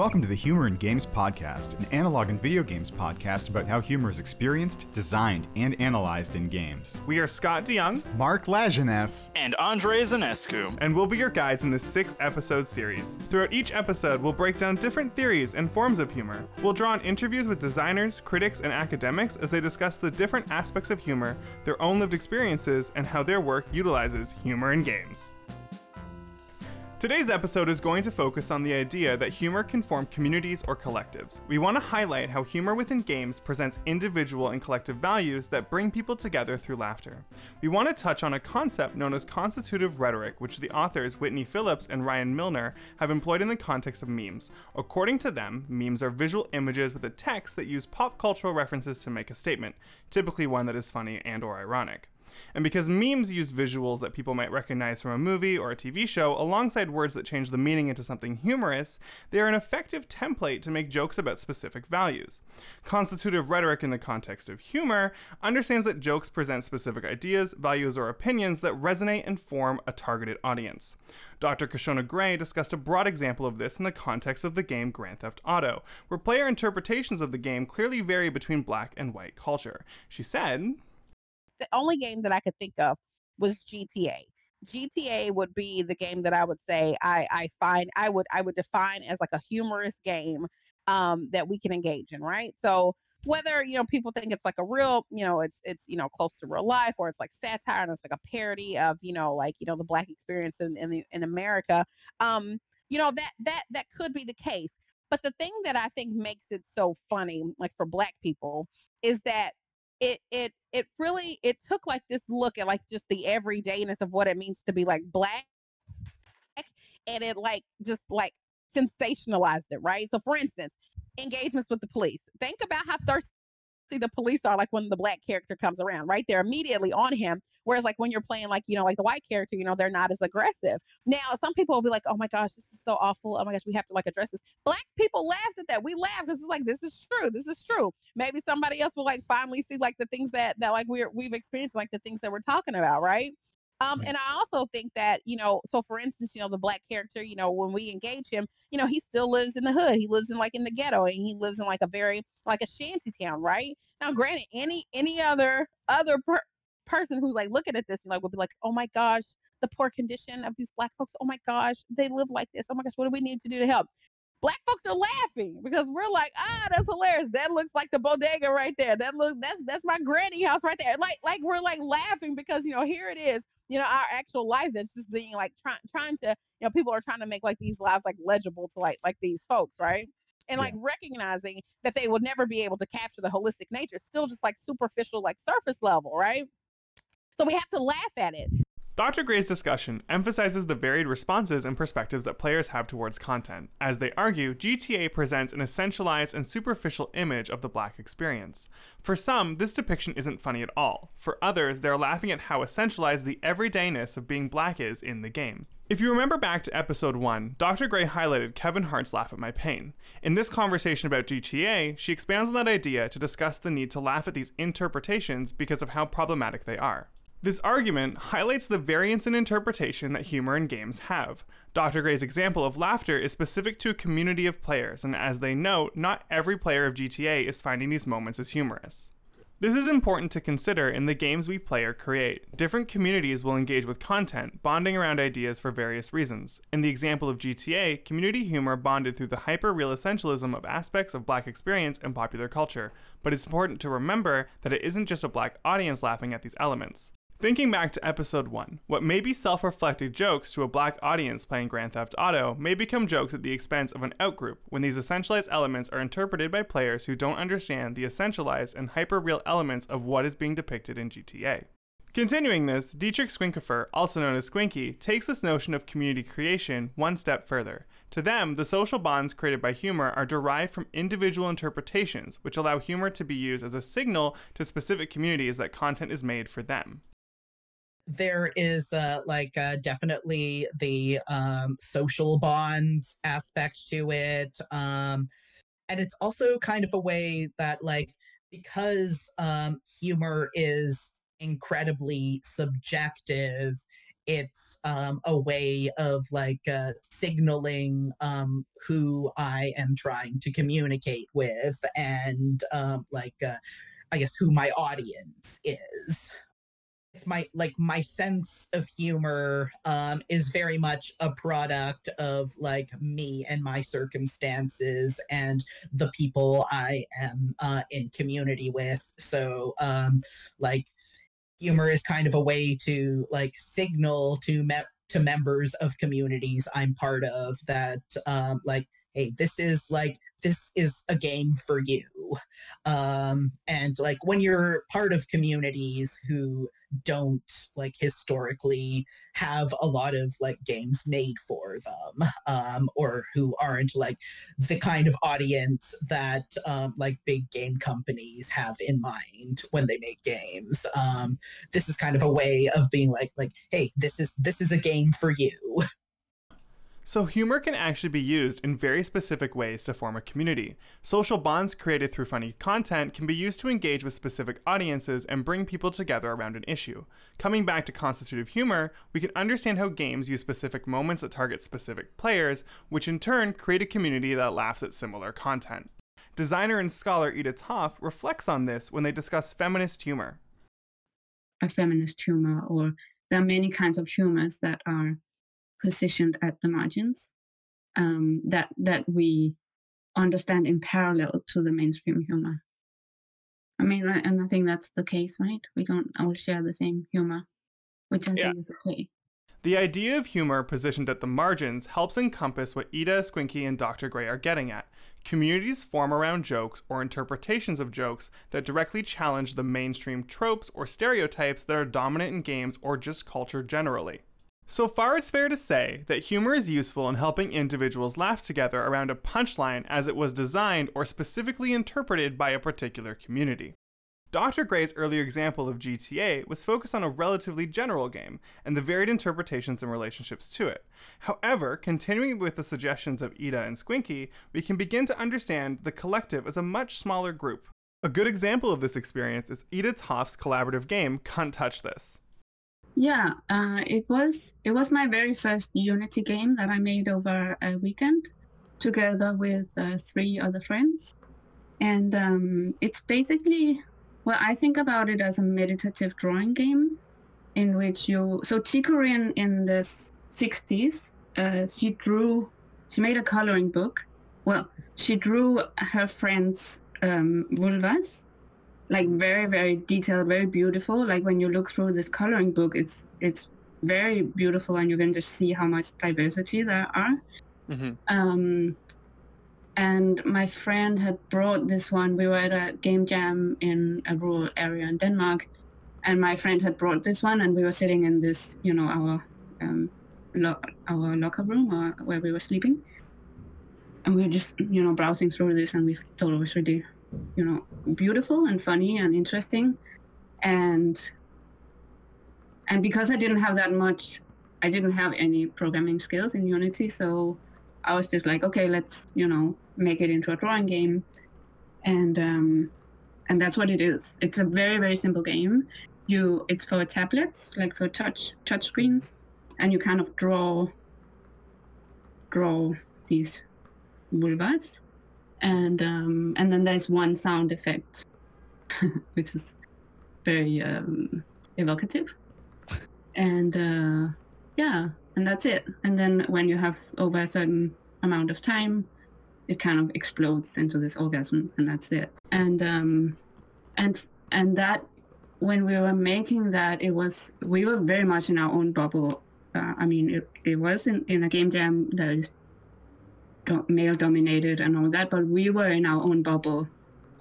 Welcome to the Humor in Games podcast, an analog and video games podcast about how humor is experienced, designed, and analyzed in games. We are Scott DeYoung Mark Lajeunesse. and Andre Zanescu. and we'll be your guides in this six episode series. Throughout each episode, we'll break down different theories and forms of humor. We'll draw on interviews with designers, critics, and academics as they discuss the different aspects of humor, their own lived experiences, and how their work utilizes humor in games. Today's episode is going to focus on the idea that humor can form communities or collectives. We want to highlight how humor within games presents individual and collective values that bring people together through laughter. We want to touch on a concept known as constitutive rhetoric, which the authors Whitney Phillips and Ryan Milner have employed in the context of memes. According to them, memes are visual images with a text that use pop cultural references to make a statement, typically one that is funny and or ironic. And because memes use visuals that people might recognize from a movie or a TV show alongside words that change the meaning into something humorous, they are an effective template to make jokes about specific values. Constitutive rhetoric in the context of humor understands that jokes present specific ideas, values, or opinions that resonate and form a targeted audience. Dr. Kishonna Gray discussed a broad example of this in the context of the game Grand Theft Auto, where player interpretations of the game clearly vary between black and white culture. She said, the only game that I could think of was GTA. GTA would be the game that I would say I I find I would I would define as like a humorous game um that we can engage in, right? So whether you know people think it's like a real you know it's it's you know close to real life or it's like satire and it's like a parody of you know like you know the black experience in in, the, in America um you know that that that could be the case but the thing that I think makes it so funny like for black people is that it it it really it took like this look at like just the everydayness of what it means to be like black and it like just like sensationalized it right? So for instance engagements with the police. Think about how thirsty the police are like when the black character comes around right? They're immediately on him whereas like when you're playing like you know like the white character you know they're not as aggressive. Now some people will be like oh my gosh this is so awful. Oh my gosh we have to like address this. Black people laughed at that. We laughed because it's like this is true. This is true. Maybe somebody else will like finally see like the things that that like we're we've experienced like the things that we're talking about right um, and I also think that, you know, so for instance, you know, the black character, you know, when we engage him, you know, he still lives in the hood. He lives in like in the ghetto and he lives in like a very like a shanty town, right? Now, granted, any any other other per- person who's like looking at this, you like would be like, oh my gosh, the poor condition of these black folks. Oh my gosh, they live like this. Oh my gosh, what do we need to do to help? Black folks are laughing because we're like, ah, that's hilarious. That looks like the bodega right there. That look that's that's my granny house right there. Like like we're like laughing because you know here it is you know our actual life that's just being like trying trying to you know people are trying to make like these lives like legible to like like these folks right? And like recognizing that they would never be able to capture the holistic nature still just like superficial like surface level right? So we have to laugh at it Dr. Gray's discussion emphasizes the varied responses and perspectives that players have towards content. As they argue, GTA presents an essentialized and superficial image of the black experience. For some, this depiction isn't funny at all. For others, they're laughing at how essentialized the everydayness of being black is in the game. If you remember back to episode 1, Dr. Gray highlighted Kevin Hart's Laugh at My Pain. In this conversation about GTA, she expands on that idea to discuss the need to laugh at these interpretations because of how problematic they are. This argument highlights the variance in interpretation that humor in games have. Dr. Gray's example of laughter is specific to a community of players, and as they note, not every player of GTA is finding these moments as humorous. This is important to consider in the games we play or create. Different communities will engage with content, bonding around ideas for various reasons. In the example of GTA, community humor bonded through the hyper real essentialism of aspects of black experience and popular culture, but it's important to remember that it isn't just a black audience laughing at these elements. Thinking back to episode 1, what may be self reflective jokes to a black audience playing Grand Theft Auto may become jokes at the expense of an outgroup when these essentialized elements are interpreted by players who don't understand the essentialized and hyper real elements of what is being depicted in GTA. Continuing this, Dietrich Squinkifer, also known as Squinky, takes this notion of community creation one step further. To them, the social bonds created by humor are derived from individual interpretations, which allow humor to be used as a signal to specific communities that content is made for them there is uh, like uh, definitely the um, social bonds aspect to it um, and it's also kind of a way that like because um, humor is incredibly subjective it's um, a way of like uh, signaling um, who I am trying to communicate with and um, like uh, I guess who my audience is my like my sense of humor um is very much a product of like me and my circumstances and the people i am uh in community with. So um like humor is kind of a way to like signal to me- to members of communities i'm part of that um like hey this is like this is a game for you. Um and like when you're part of communities who don't like historically have a lot of like games made for them um or who aren't like the kind of audience that um like big game companies have in mind when they make games. Um this is kind of a way of being like like hey this is this is a game for you So, humor can actually be used in very specific ways to form a community. Social bonds created through funny content can be used to engage with specific audiences and bring people together around an issue. Coming back to constitutive humor, we can understand how games use specific moments that target specific players, which in turn create a community that laughs at similar content. Designer and scholar Ida Toft reflects on this when they discuss feminist humor. A feminist humor, or there are many kinds of humors that are positioned at the margins um, that that we understand in parallel to the mainstream humor. I mean, and I think that's the case, right? We don't all share the same humor, which I yeah. think is okay. The idea of humor positioned at the margins helps encompass what Ida, Squinky, and Dr. Gray are getting at. Communities form around jokes or interpretations of jokes that directly challenge the mainstream tropes or stereotypes that are dominant in games or just culture generally. So far, it's fair to say that humor is useful in helping individuals laugh together around a punchline as it was designed or specifically interpreted by a particular community. Dr. Gray's earlier example of GTA was focused on a relatively general game and the varied interpretations and relationships to it. However, continuing with the suggestions of Ida and Squinky, we can begin to understand the collective as a much smaller group. A good example of this experience is Ida Toft's collaborative game, Cunt Touch This. Yeah, uh, it was it was my very first Unity game that I made over a weekend, together with uh, three other friends, and um, it's basically well, I think about it as a meditative drawing game, in which you so Tee Corinne in the '60s, uh, she drew, she made a coloring book. Well, she drew her friends' um, vulvas like very very detailed very beautiful. Like when you look through this coloring book it's it's very beautiful and you can just see how much diversity there are. Mm-hmm. um, and my friend had brought this one. We were at a game jam in a rural area in denmark and my friend had brought this one and we were sitting in this you know our um, lo- our locker room or where we were sleeping. And we were just you know browsing through this and we thought it was really you know beautiful and funny and interesting. And and because i didn't have that much i didn't have any programming skills in unity so i was just like okay let's you know make it into a drawing game. And um and that's what it is. It's a very very simple game. You it's for tablets like for touch touch screens and you kind of draw draw these vulvas and um, and then there's one sound effect, which is very um, evocative, and uh, yeah, and that's it. And then when you have over a certain amount of time, it kind of explodes into this orgasm, and that's it. And um, and and that when we were making that, it was we were very much in our own bubble. Uh, I mean, it, it was in, in a game jam that is male dominated and all that, but we were in our own bubble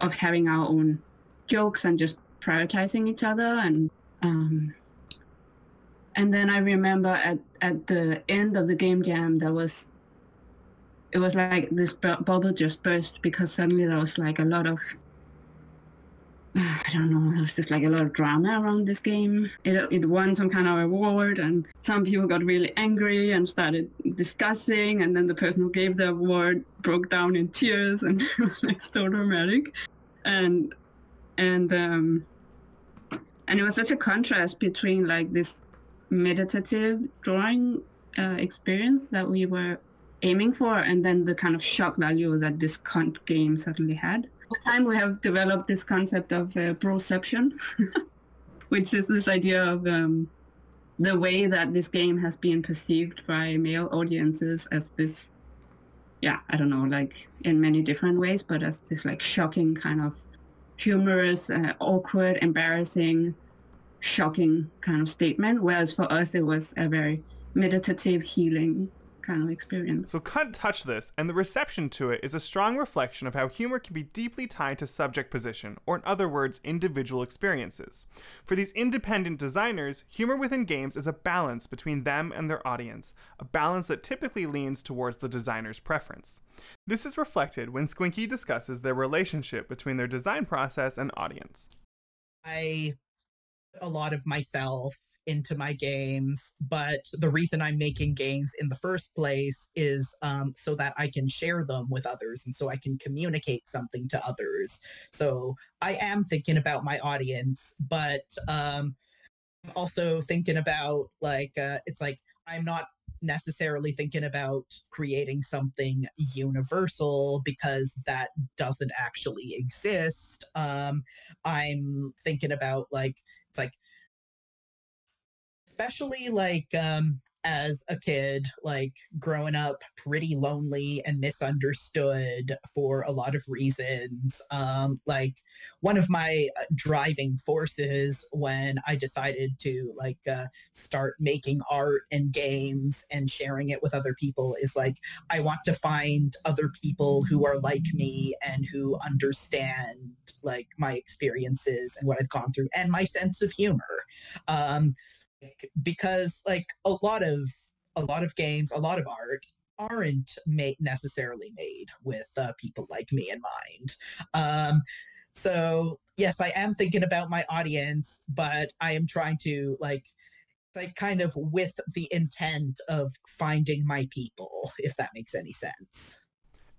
of having our own jokes and just prioritizing each other and um, and then I remember at at the end of the game jam there was it was like this bu- bubble just burst because suddenly there was like a lot of I don't know, there was just like a lot of drama around this game. It, it won some kind of award, and some people got really angry and started discussing. And then the person who gave the award broke down in tears, and it was like so dramatic. And and um, and it was such a contrast between like this meditative drawing uh, experience that we were aiming for, and then the kind of shock value that this Cunt game suddenly had. Over time, we have developed this concept of uh, broception, which is this idea of um, the way that this game has been perceived by male audiences as this, yeah, I don't know, like in many different ways, but as this like shocking kind of humorous, uh, awkward, embarrassing, shocking kind of statement. Whereas for us, it was a very meditative, healing kind of experience. So Cunt touch this, and the reception to it is a strong reflection of how humor can be deeply tied to subject position, or in other words, individual experiences. For these independent designers, humor within games is a balance between them and their audience, a balance that typically leans towards the designer's preference. This is reflected when Squinky discusses their relationship between their design process and audience. I a lot of myself into my games, but the reason I'm making games in the first place is um, so that I can share them with others and so I can communicate something to others. So I am thinking about my audience, but um, I'm also thinking about like, uh, it's like I'm not necessarily thinking about creating something universal because that doesn't actually exist. Um, I'm thinking about like, it's like, especially like um as a kid, like growing up pretty lonely and misunderstood for a lot of reasons. Um, like one of my uh, driving forces when I decided to like uh, start making art and games and sharing it with other people is like I want to find other people who are like me and who understand like my experiences and what I've gone through and my sense of humor. Um, because like a lot of a lot of games, a lot of art aren't made necessarily made with uh, people like me in mind. Um, so yes, I am thinking about my audience, but I am trying to like like kind of with the intent of finding my people, if that makes any sense.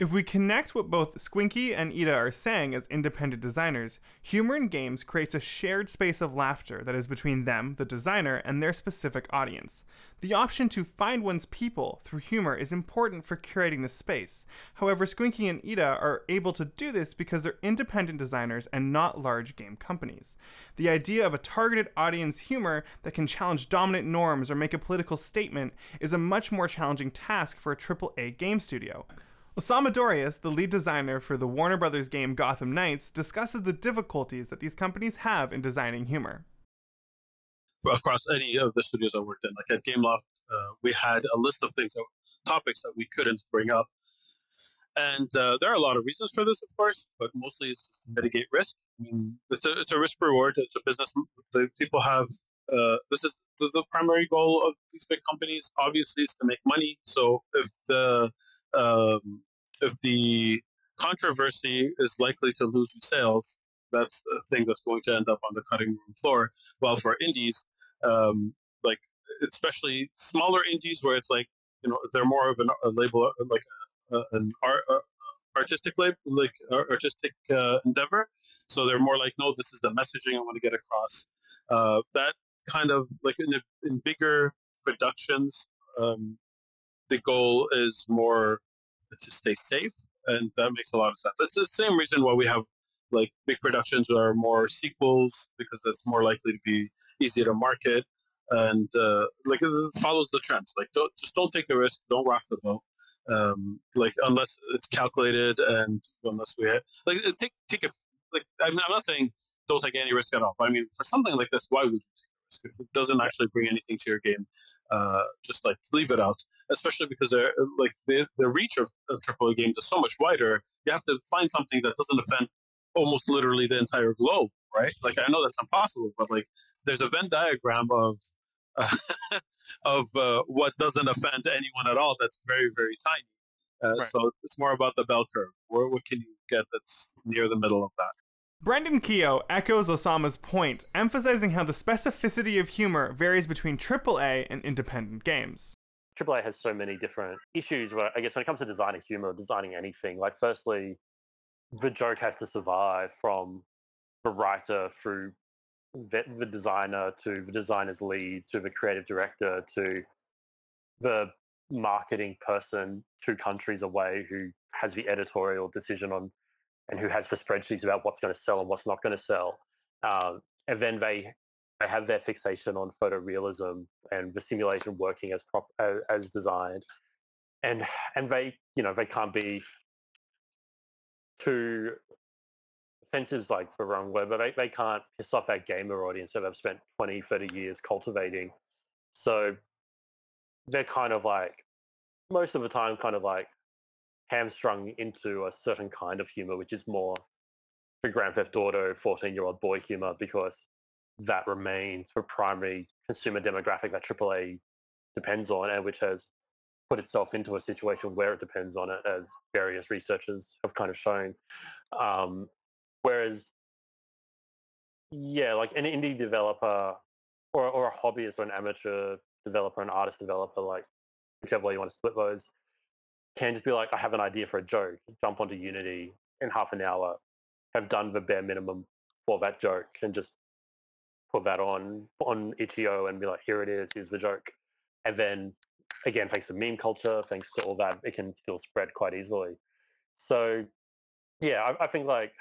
If we connect what both Squinky and Ida are saying as independent designers, humor in games creates a shared space of laughter that is between them, the designer, and their specific audience. The option to find one's people through humor is important for curating the space. However, Squinky and Ida are able to do this because they're independent designers and not large game companies. The idea of a targeted audience humor that can challenge dominant norms or make a political statement is a much more challenging task for a AAA game studio. Osama Dorias, the lead designer for the Warner Brothers game Gotham Knights, discusses the difficulties that these companies have in designing humor. Across any of the studios I worked in, like at Gameloft, uh, we had a list of things, that, topics that we couldn't bring up. And uh, there are a lot of reasons for this, of course, but mostly it's to mitigate risk. I mean, it's a, it's a risk reward. It's a business. The people have uh, this is the, the, primary goal of these big companies. Obviously, is to make money. So if the um, if the controversy is likely to lose you sales, that's the thing that's going to end up on the cutting room floor. While for indies, um, like especially smaller indies, where it's like you know they're more of an, a label uh, like a, a, an art, uh, artistic label, like artistic uh, endeavor. So they're more like, no, this is the messaging I want to get across. Uh, that kind of like in, in bigger productions, um, the goal is more to stay safe, and that makes a lot of sense. It's the same reason why we have like big productions are more sequels because that's more likely to be easier to market and uh, like it follows the trends. Like don't just don't take the risk, don't rock the boat. Um, like unless it's calculated and unless we have, like uh, take take a like I'm, I'm not saying don't take any risk at all. But I mean for something like this, why would you take a risk if it doesn't actually bring anything to your game? Uh, just like leave it out especially because they're like the, the reach of, of AAA games is so much wider. You have to find something that doesn't offend almost literally the entire globe, right? Like I know that's impossible, but like there's a Venn diagram of uh, of uh, what doesn't offend anyone at all. That's very very tiny. Uh, right. So it's more about the bell curve. Where what can you get that's near the middle of that? Brendan Keogh echoes Osama's point, emphasizing how the specificity of humor varies between AAA and independent games. AAA has so many different issues. Where I guess when it comes to designing humor, designing anything, like firstly, the joke has to survive from the writer through the, the designer to the designer's lead to the creative director to the marketing person two countries away who has the editorial decision on and who has the spreadsheets about what's going to sell and what's not going to sell. Um, and then they they have their fixation on photorealism and the simulation working as prop as, as designed, and and they you know they can't be too offensive like the wrong word, but they, they can't piss off that gamer audience that they've spent 20, 30 years cultivating. So they're kind of like most of the time kind of like hamstrung into a certain kind of humor, which is more the Grand Theft Auto 14 year old boy humor because that remains the primary consumer demographic that AAA depends on and which has put itself into a situation where it depends on it as various researchers have kind of shown. Um, whereas, yeah, like an indie developer or, or a hobbyist or an amateur developer, an artist developer, like whichever way you want to split those, can just be like, I have an idea for a joke, jump onto Unity in half an hour, have done the bare minimum for that joke and just put that on on itch.io and be like, here it is, here's the joke. And then again, thanks to meme culture, thanks to all that, it can still spread quite easily. So yeah, I, I think like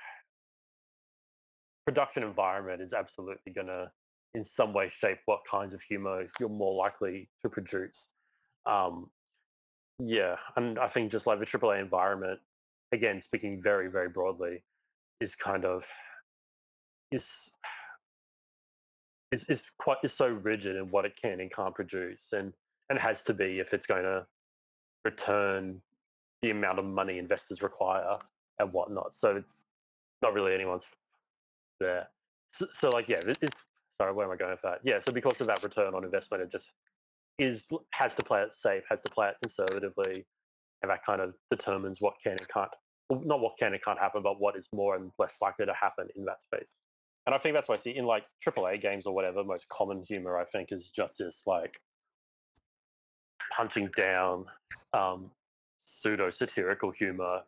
production environment is absolutely gonna in some way shape what kinds of humor you're more likely to produce. Um, yeah, and I think just like the AAA environment, again, speaking very, very broadly, is kind of is is is quite is so rigid in what it can and can't produce, and and has to be if it's going to return the amount of money investors require and whatnot. So it's not really anyone's there. So, so like yeah, it's sorry, where am I going with that? Yeah, so because of that return on investment, it just is has to play it safe, has to play it conservatively, and that kind of determines what can and can't, not what can and can't happen, but what is more and less likely to happen in that space. And I think that's why I see in like AAA games or whatever, most common humor I think is just this like punching down, um, pseudo satirical humor.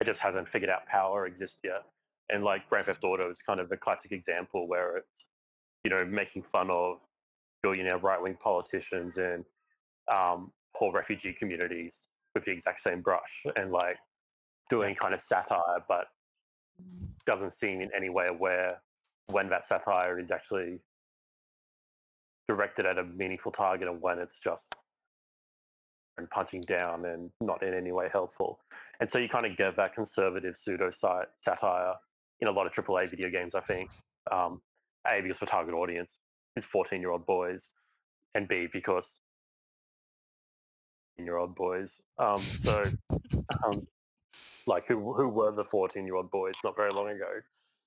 It just hasn't figured out power exists yet. And like Grand Theft Auto is kind of a classic example where it's you know making fun of billionaire right-wing politicians and um, poor refugee communities with the exact same brush and like doing kind of satire, but doesn't seem in any way aware when that satire is actually directed at a meaningful target and when it's just and punching down and not in any way helpful. And so you kind of get that conservative pseudo satire in a lot of AAA video games, I think. Um, a, because the target audience 14 year old boys, and B, because year old boys. Um, so, um, like, who, who were the 14 year old boys not very long ago?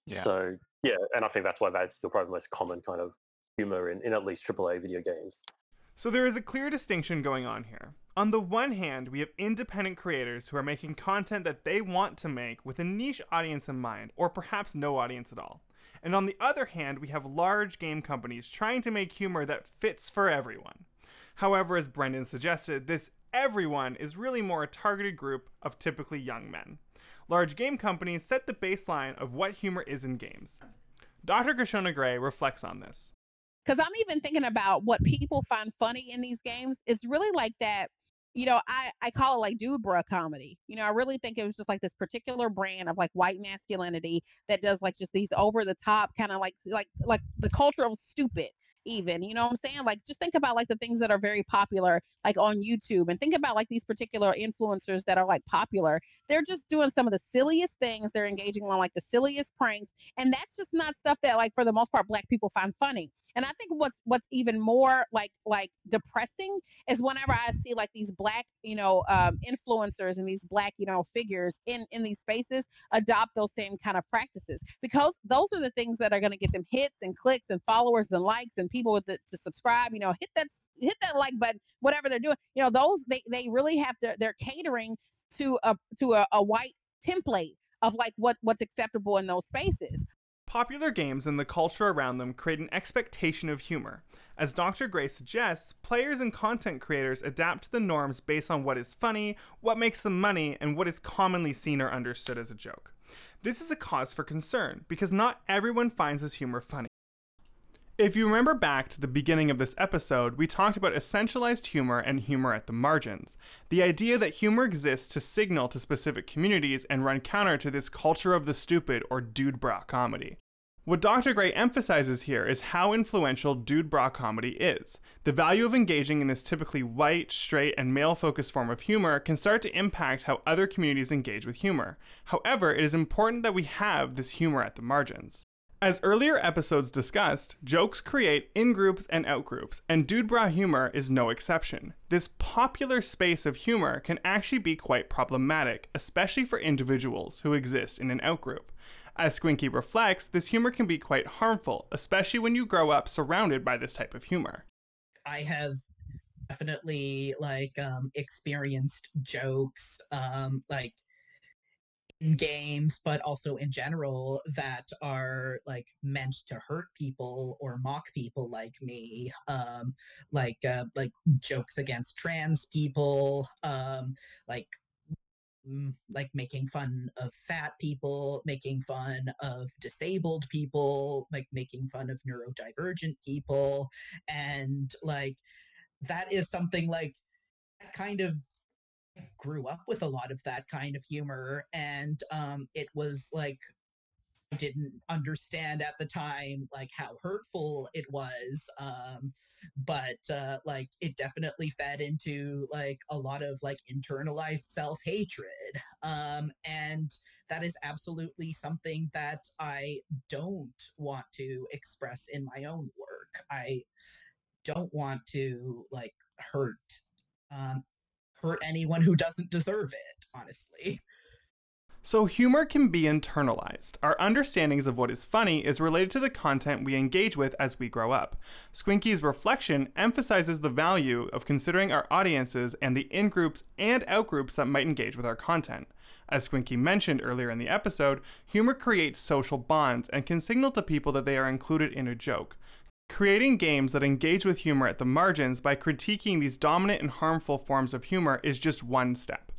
Yeah. So, yeah, and I think that's why that's still probably the most common kind of humor in, in at least AAA video games. So there is a clear distinction going on here. On the one hand, we have independent creators who are making content that they want to make with a niche audience in mind, or perhaps no audience at all. And on the other hand, we have large game companies trying to make humor that fits for everyone. However, as Brendan suggested, this everyone is really more a targeted group of typically young men. Large game companies set the baseline of what humor is in games. Dr. Kishonna Gray reflects on this. Because I'm even thinking about what people find funny in these games. It's really like that you know, I, I call it like dude bruh comedy. You know, I really think it was just like this particular brand of like white masculinity that does like just these over the top kind of like like like the culture of stupid even you know what i'm saying? Like just think about like the things that are very popular like on youtube and think about like these particular influencers that are like popular. They're just doing some of the silliest things. They're engaging on like the silliest pranks and that's just not stuff that like for the most part black people find funny and i think what's what's even more like like depressing is whenever i see like these black you know um, influencers and these black you know figures in in these spaces adopt those same kind of practices because those are the things that are going to get them hits and clicks and followers and likes and people with the, to subscribe you know hit that hit that like button whatever they're doing. You know those they they really have to they're catering to a to a, a white template of like what what's acceptable in those spaces Popular games and the culture around them create an expectation of humor. As Dr. Gray suggests, players and content creators adapt to the norms based on what is funny, what makes them money, and what is commonly seen or understood as a joke. This is a cause for concern because not everyone finds this humor funny. If you remember back to the beginning of this episode, we talked about essentialized humor and humor at the margins. The idea that humor exists to signal to specific communities and run counter to this culture of the stupid or dude bra comedy. What Dr. Gray emphasizes here is how influential dude bra comedy is. The value of engaging in this typically white, straight, and male focused form of humor can start to impact how other communities engage with humor. However, it is important that we have this humor at the margins. As earlier episodes discussed, jokes create in groups and out groups, and dude bra humor is no exception. This popular space of humor can actually be quite problematic, especially for individuals who exist in an out group. As Squinky reflects, this humor can be quite harmful, especially when you grow up surrounded by this type of humor. I have definitely like um experienced jokes um like games but also in general that are like meant to hurt people or mock people like me um like uh like jokes against trans people um like mm, like making fun of fat people, making fun of disabled people, like making fun of neurodivergent people. And like that is something like kind of grew up with a lot of that kind of humor. And um, it was like I didn't understand at the time like how hurtful it was um but uh like it definitely fed into like a lot of like internalized self-hatred um and that is absolutely something that I don't want to express in my own work I don't want to like hurt um hurt anyone who doesn't deserve it honestly So, humor can be internalized. Our understandings of what is funny is related to the content we engage with as we grow up. Squinky's reflection emphasizes the value of considering our audiences and the in groups and out groups that might engage with our content. As Squinky mentioned earlier in the episode, humor creates social bonds and can signal to people that they are included in a joke. Creating games that engage with humor at the margins by critiquing these dominant and harmful forms of humor is just one step.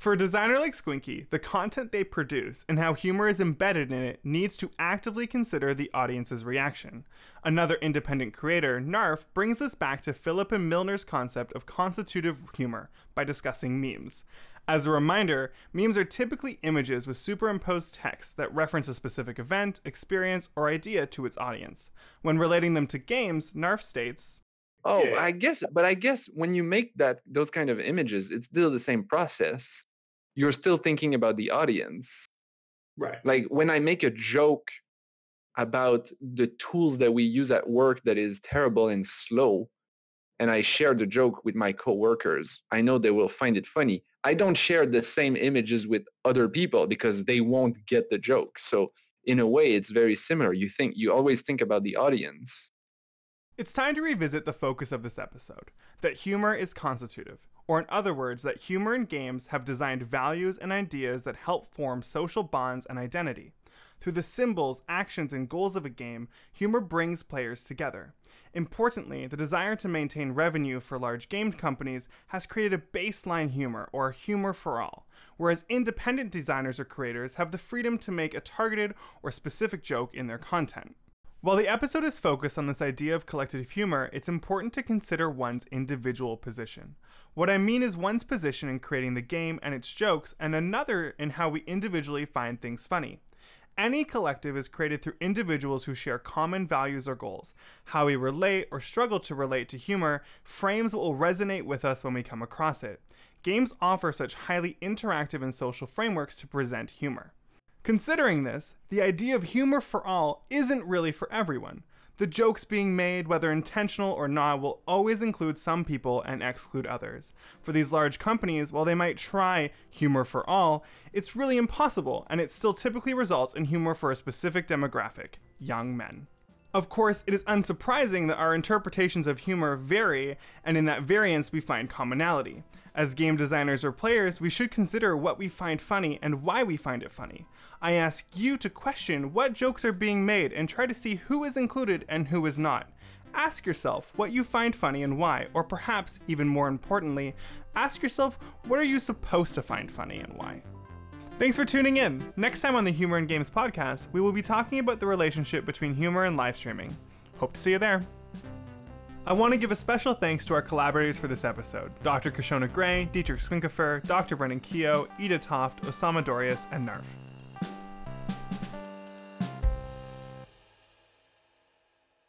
For a designer like Squinky, the content they produce and how humor is embedded in it needs to actively consider the audience's reaction. Another independent creator, Narf, brings this back to Philip and Milner's concept of constitutive humor by discussing memes. As a reminder, memes are typically images with superimposed text that reference a specific event, experience, or idea to its audience. When relating them to games, Narf states, Oh, Yeah. I guess, but I guess when you make that those kind of images, it's still the same process. You're still thinking about the audience. Right. Like when I make a joke about the tools that we use at work that is terrible and slow, and I share the joke with my coworkers, I know they will find it funny. I don't share the same images with other people because they won't get the joke. So in a way, it's very similar. You think you always think about the audience. It's time to revisit the focus of this episode that humor is constitutive, or in other words, that humor and games have designed values and ideas that help form social bonds and identity. Through the symbols, actions, and goals of a game, humor brings players together. Importantly, the desire to maintain revenue for large game companies has created a baseline humor, or humor for all, whereas independent designers or creators have the freedom to make a targeted or specific joke in their content. While the episode is focused on this idea of collective humor, it's important to consider one's individual position. What I mean is one's position in creating the game and its jokes, and another in how we individually find things funny. Any collective is created through individuals who share common values or goals. How we relate or struggle to relate to humor frames what will resonate with us when we come across it. Games offer such highly interactive and social frameworks to present humor. Considering this, the idea of humor for all isn't really for everyone. The jokes being made, whether intentional or not, will always include some people and exclude others. For these large companies, while they might try humor for all, it's really impossible, and it still typically results in humor for a specific demographic young men. Of course, it is unsurprising that our interpretations of humor vary, and in that variance, we find commonality. As game designers or players, we should consider what we find funny and why we find it funny. I ask you to question what jokes are being made and try to see who is included and who is not. Ask yourself what you find funny and why, or perhaps, even more importantly, ask yourself what are you supposed to find funny and why. Thanks for tuning in. Next time on the Humor and Games podcast, we will be talking about the relationship between humor and live streaming. Hope to see you there. I want to give a special thanks to our collaborators for this episode Dr. Kishonna Gray, Dietrich Squinkifer, Dr. Brendan Keogh, Ida Toft, Osama Dorias, and Narf.